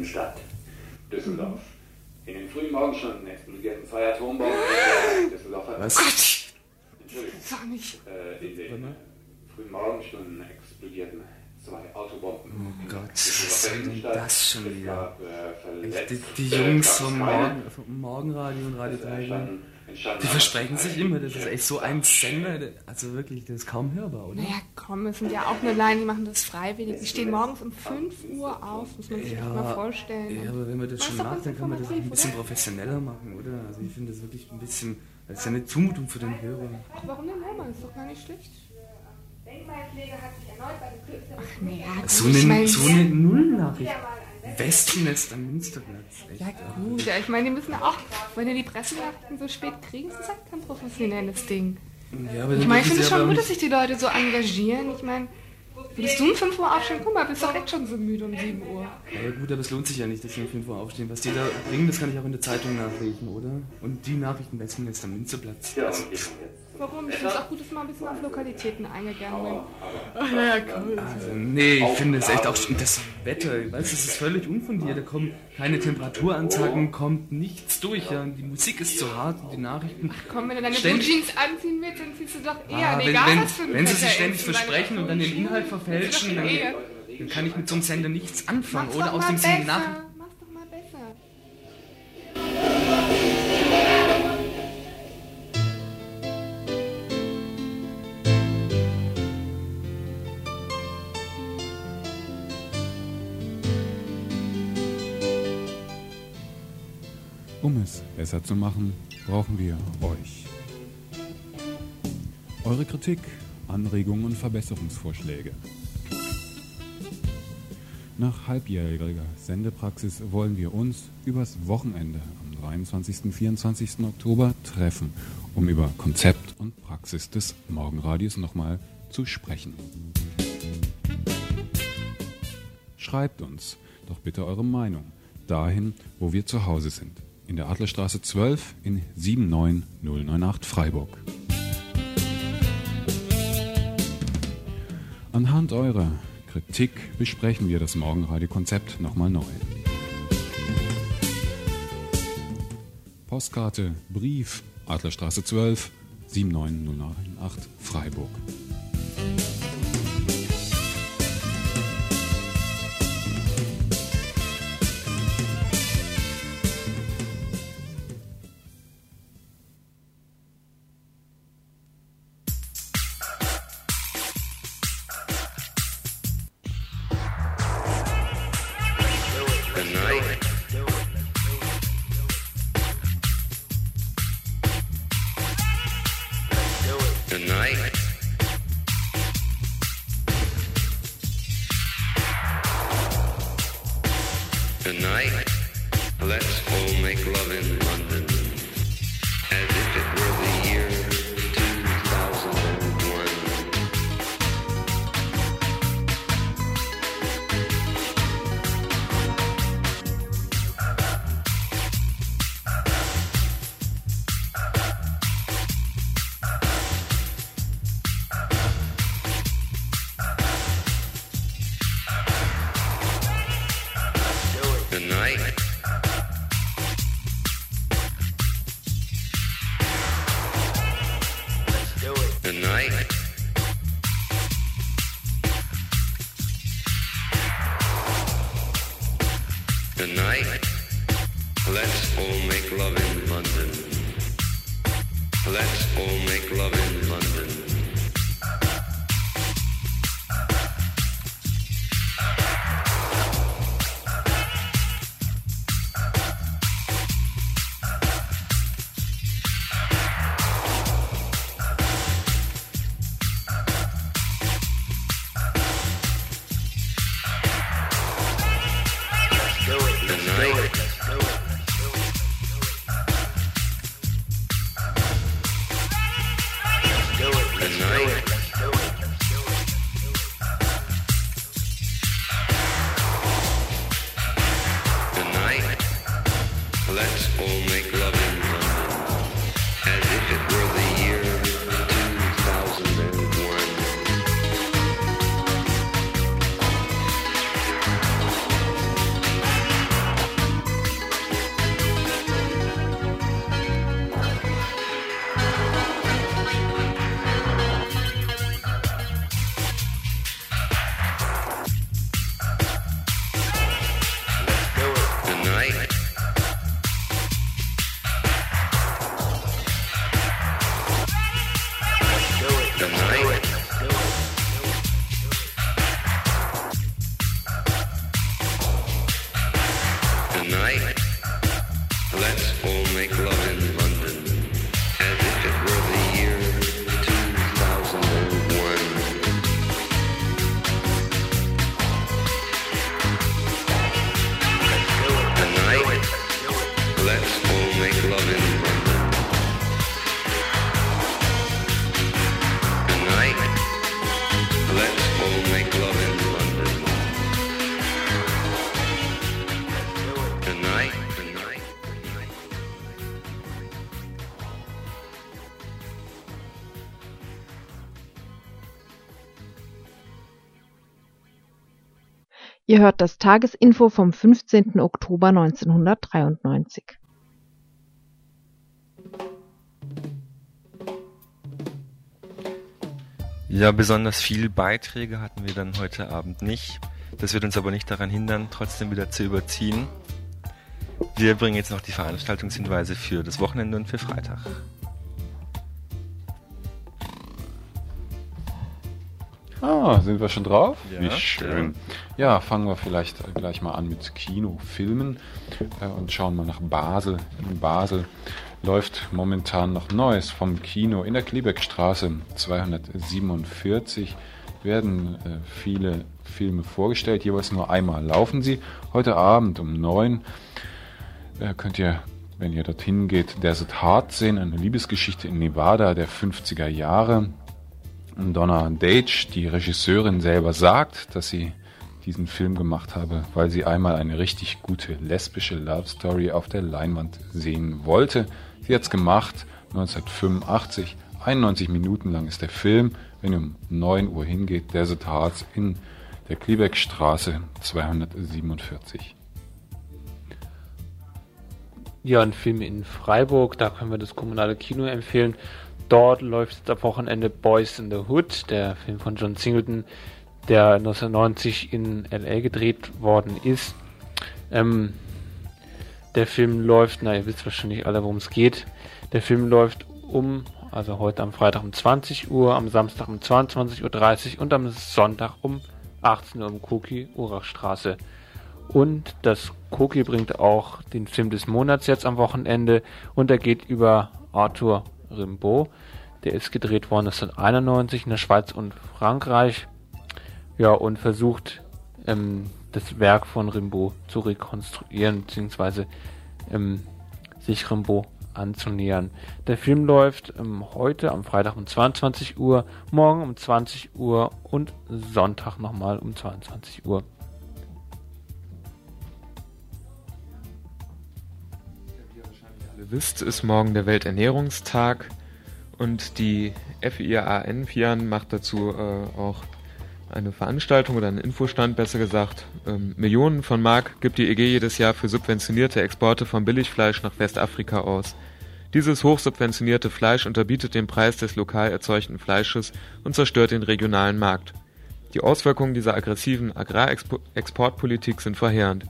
Innenstadt. Düsseldorf. In den frühen Morgenstunden explodierten zwei Atombomben [gasps] Düsseldorfer. Was? Entschuldigung. Das war nicht. Äh, in den frühen Morgenstunden explodierten zwei Autobomben. Oh Gott, was soll denn das schon wieder? gab, äh, Echt, die, die Verletzte, Jungs gab vom. Morgen, vom Morgenradio und Radio Es 3, entstanden- entstanden die versprechen sich keine immer, das ist echt so ein Sender, der- also wirklich, das ist kaum hörbar, oder? Naja, komm, es sind ja auch nur Laien, die machen das freiwillig. Die stehen morgens um 5 Uhr auf, muss man sich Ja, mal vorstellen. ja, aber wenn man das schon macht, dann kann man das auch ein bisschen oder? professioneller machen, oder? Also ich finde das wirklich ein bisschen, das ist ja eine Zumutung für den Hörer. Ach, warum denn Hermann? Ist doch gar nicht schlecht. Denkmalpflege hat sich erneut bei den Künstlern... Ach, naja, So eine, so eine Nullnachricht. Westennest am Münsterplatz. Echt? Ja gut, ja, ich meine, die müssen auch, wenn die die Pressenachrichten so spät kriegen, ist das halt kein professionelles Ding. Ja, aber Ich meine, ich finde es schon gut, dass sich die Leute so engagieren. Ich meine, würdest du um 5 Uhr aufstehen? Guck mal, bist doch jetzt schon so müde um 7 Uhr. Ja gut, aber es lohnt sich ja nicht, dass wir um 5 Uhr aufstehen. Was die da bringen, das kann ich auch in der Zeitung nachlesen, oder? Und die Nachrichten Westen jetzt am Münsterplatz. Ja, Also, jetzt. Warum? Ich finde es auch gut, dass mal ein bisschen auf Lokalitäten eingegangen wird. Ach, naja, cool. also, nee, ich finde es echt auch schon das Wetter. Weißt du, es ist völlig unfundiert. Da kommen keine Temperaturansagen, kommt nichts durch. Ja. Die Musik ist zu hart und die Nachrichten. Komm, wenn du deine Blue ständig- Jeans anziehen willst, dann ziehst du doch eher, Ah, wenn, egal wenn, was für ein wenn sie sich ist, ständig deine versprechen und dann den Inhalt verfälschen, dann, dann kann ich mit so einem Sender nichts anfangen. Mach's Oder die besser. Nachrichten. Um es besser zu machen, brauchen wir euch. Eure Kritik, Anregungen und Verbesserungsvorschläge. Nach halbjähriger Sendepraxis wollen wir uns übers Wochenende am 23. und 24. Oktober treffen, um über Konzept und Praxis des Morgenradios nochmal zu sprechen. Schreibt uns doch bitte eure Meinung dahin, wo wir zu Hause sind. In der Adlerstraße 12 in 79098 Freiburg. Anhand eurer Kritik besprechen wir das Morgenradio-Konzept nochmal neu. Postkarte, Brief, Adlerstraße 12, 79098 Freiburg. the night. Ihr hört das Tagesinfo vom 15. Oktober 1993. Ja, besonders viele Beiträge hatten wir dann heute Abend nicht. Das wird uns aber nicht daran hindern, trotzdem wieder zu überziehen. Wir bringen jetzt noch die Veranstaltungshinweise für das Wochenende und für Freitag. Ah, sind wir schon drauf? Ja, Wie schön. Ja, fangen wir vielleicht gleich mal an mit Kinofilmen äh, und schauen mal nach Basel. In Basel läuft momentan noch Neues vom Kino in der Klebeckstraße 247 werden äh, viele Filme vorgestellt, jeweils nur einmal laufen sie. Heute Abend um 9 äh, könnt ihr, wenn ihr dorthin geht, Desert Heart sehen, eine Liebesgeschichte in Nevada der 50er Jahre. Donna Dage, die Regisseurin selber sagt, dass sie diesen Film gemacht habe, weil sie einmal eine richtig gute lesbische Love Story auf der Leinwand sehen wollte. Sie hat's gemacht, 1985. 91 Minuten lang ist der Film. Wenn ihr um 9 Uhr hingeht, Desert Hearts in der Klebeckstraße 247. Ja, ein Film in Freiburg, da können wir das kommunale Kino empfehlen. Dort läuft jetzt am Wochenende Boys in the Hood, der Film von John Singleton, der 1990 in LA gedreht worden ist. Ähm, der Film läuft, na ihr wisst wahrscheinlich alle, worum es geht. Der Film läuft um, also heute am Freitag um 20 Uhr, am Samstag um 22.30 Uhr und am Sonntag um 18 Uhr um Koki, Urachstraße. Und das Koki bringt auch den Film des Monats jetzt am Wochenende und er geht über Arthur Rimbaud. Der ist gedreht worden 1991 in der Schweiz und Frankreich. Ja, und versucht ähm, das Werk von Rimbaud zu rekonstruieren, beziehungsweise ähm, sich Rimbaud anzunähern. Der Film läuft ähm, heute am Freitag um 22 Uhr, morgen um 20 Uhr und Sonntag nochmal um 22 Uhr. ihr wisst, ist morgen der Welternährungstag und die FIAN FIAN macht dazu äh, auch eine Veranstaltung oder einen Infostand, besser gesagt. Ähm, Millionen von Mark gibt die EG jedes Jahr für subventionierte Exporte von Billigfleisch nach Westafrika aus. Dieses hochsubventionierte Fleisch unterbietet den Preis des lokal erzeugten Fleisches und zerstört den regionalen Markt. Die Auswirkungen dieser aggressiven Agrarexportpolitik sind verheerend.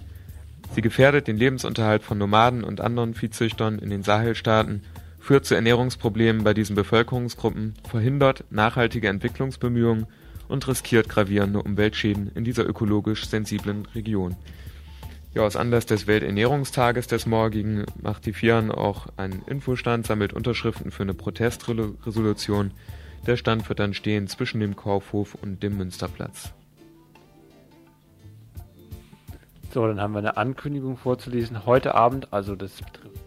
Sie gefährdet den Lebensunterhalt von Nomaden und anderen Viehzüchtern in den Sahelstaaten, führt zu Ernährungsproblemen bei diesen Bevölkerungsgruppen, verhindert nachhaltige Entwicklungsbemühungen und riskiert gravierende Umweltschäden in dieser ökologisch sensiblen Region. Ja, aus Anlass des Welternährungstages des morgigen macht die FIAN auch einen Infostand, sammelt Unterschriften für eine Protestresolution. Der Stand wird dann stehen zwischen dem Kaufhof und dem Münsterplatz. So, dann haben wir eine Ankündigung vorzulesen. Heute Abend, also das betrifft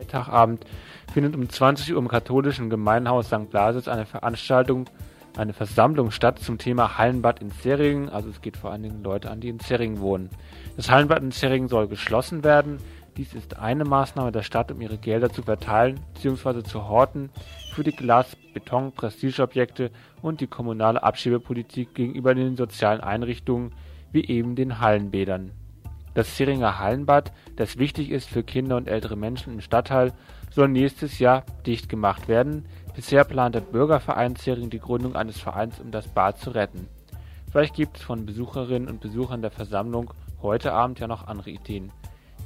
Freitagabend, findet um 20 Uhr im katholischen Gemeinhaus St. Blasitz eine Veranstaltung, eine Versammlung statt zum Thema Hallenbad in Zeringen. Also es geht vor allen Dingen Leute an, die in Zeringen wohnen. Das Hallenbad in Zeringen soll geschlossen werden. Dies ist eine Maßnahme der Stadt, um ihre Gelder zu verteilen bzw. zu horten für die Glas-Beton-Prestigeobjekte und die kommunale Abschiebepolitik gegenüber den sozialen Einrichtungen wie eben den Hallenbädern. Das Zeringer Hallenbad, das wichtig ist für Kinder und ältere Menschen im Stadtteil, soll nächstes Jahr dicht gemacht werden. Bisher plant der Bürgerverein Zering die Gründung eines Vereins, um das Bad zu retten. Vielleicht gibt es von Besucherinnen und Besuchern der Versammlung heute Abend ja noch andere Ideen.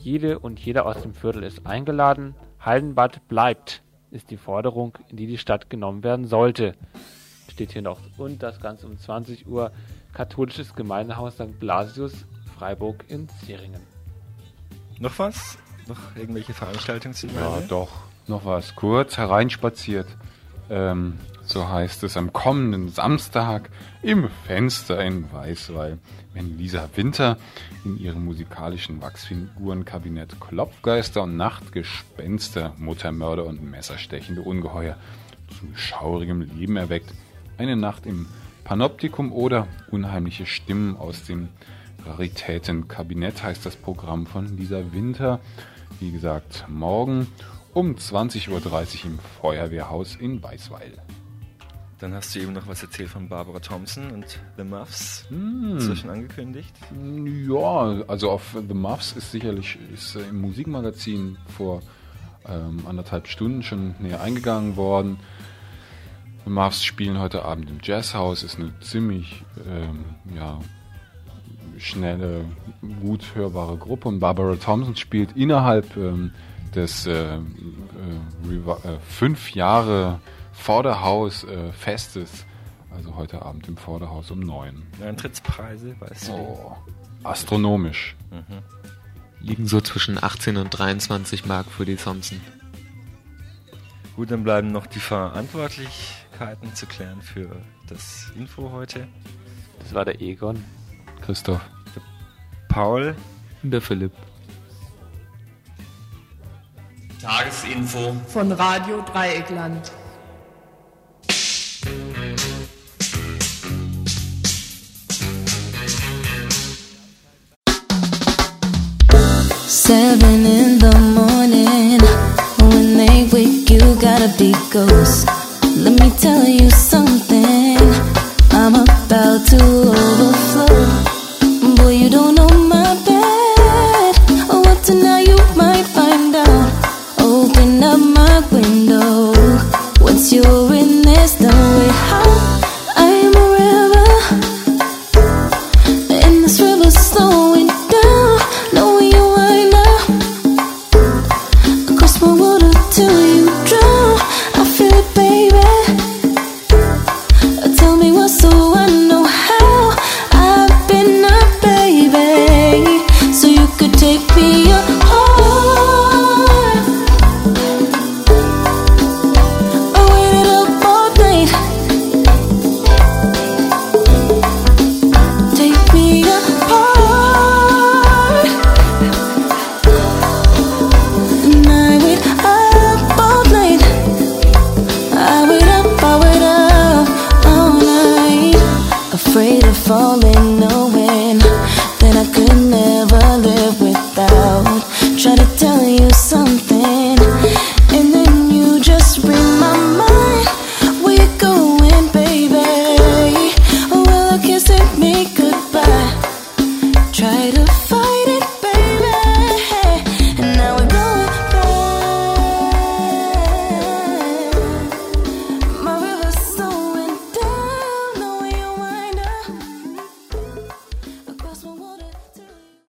Jede und jeder aus dem Viertel ist eingeladen. Hallenbad bleibt, ist die Forderung, in die die Stadt genommen werden sollte. Steht hier noch. Und das Ganze um 20 Uhr. Katholisches Gemeindehaus St. Blasius, Freiburg in Zeringen. Noch was? Noch irgendwelche Veranstaltungen zu Ja, doch. Noch was. Kurz hereinspaziert. Ähm, so heißt es am kommenden Samstag im Fenster in Weißweil, wenn Lisa Winter in ihrem musikalischen Wachsfigurenkabinett Klopfgeister und Nachtgespenster, Muttermörder und messerstechende Ungeheuer zu schaurigem Leben erweckt. Eine Nacht im Panoptikum oder unheimliche Stimmen aus dem Raritätenkabinett heißt das Programm von Lisa Winter. Wie gesagt, morgen um 20.30 Uhr im Feuerwehrhaus in Weißweil. Dann hast du eben noch was erzählt von Barbara Thompson und The Muffs. Hm. Ist das schon angekündigt? Ja, also auf The Muffs ist sicherlich ist äh, im Musikmagazin vor ähm, anderthalb Stunden schon näher eingegangen worden. The Muffs spielen heute Abend im Jazzhaus, ist eine ziemlich ähm, ja, schnelle, gut hörbare Gruppe und Barbara Thompson spielt innerhalb ähm, des äh, äh, äh, fünf Jahre Vorderhaus-Festes, also heute Abend im Vorderhaus um neun. Eintrittspreise, weißt du? Oh, astronomisch. Mhm. Liegen so zwischen 18 und 23 Mark für die Thompson. Gut, dann bleiben noch die Verantwortlichkeiten zu klären für das Info heute. Das war der Egon. Christoph. Der Paul. Der Philipp. Tagesinfo von Radio Dreieckland. Seven in the morning. When they wake, you gotta be ghost. Let me tell you something. I'm about to overflow.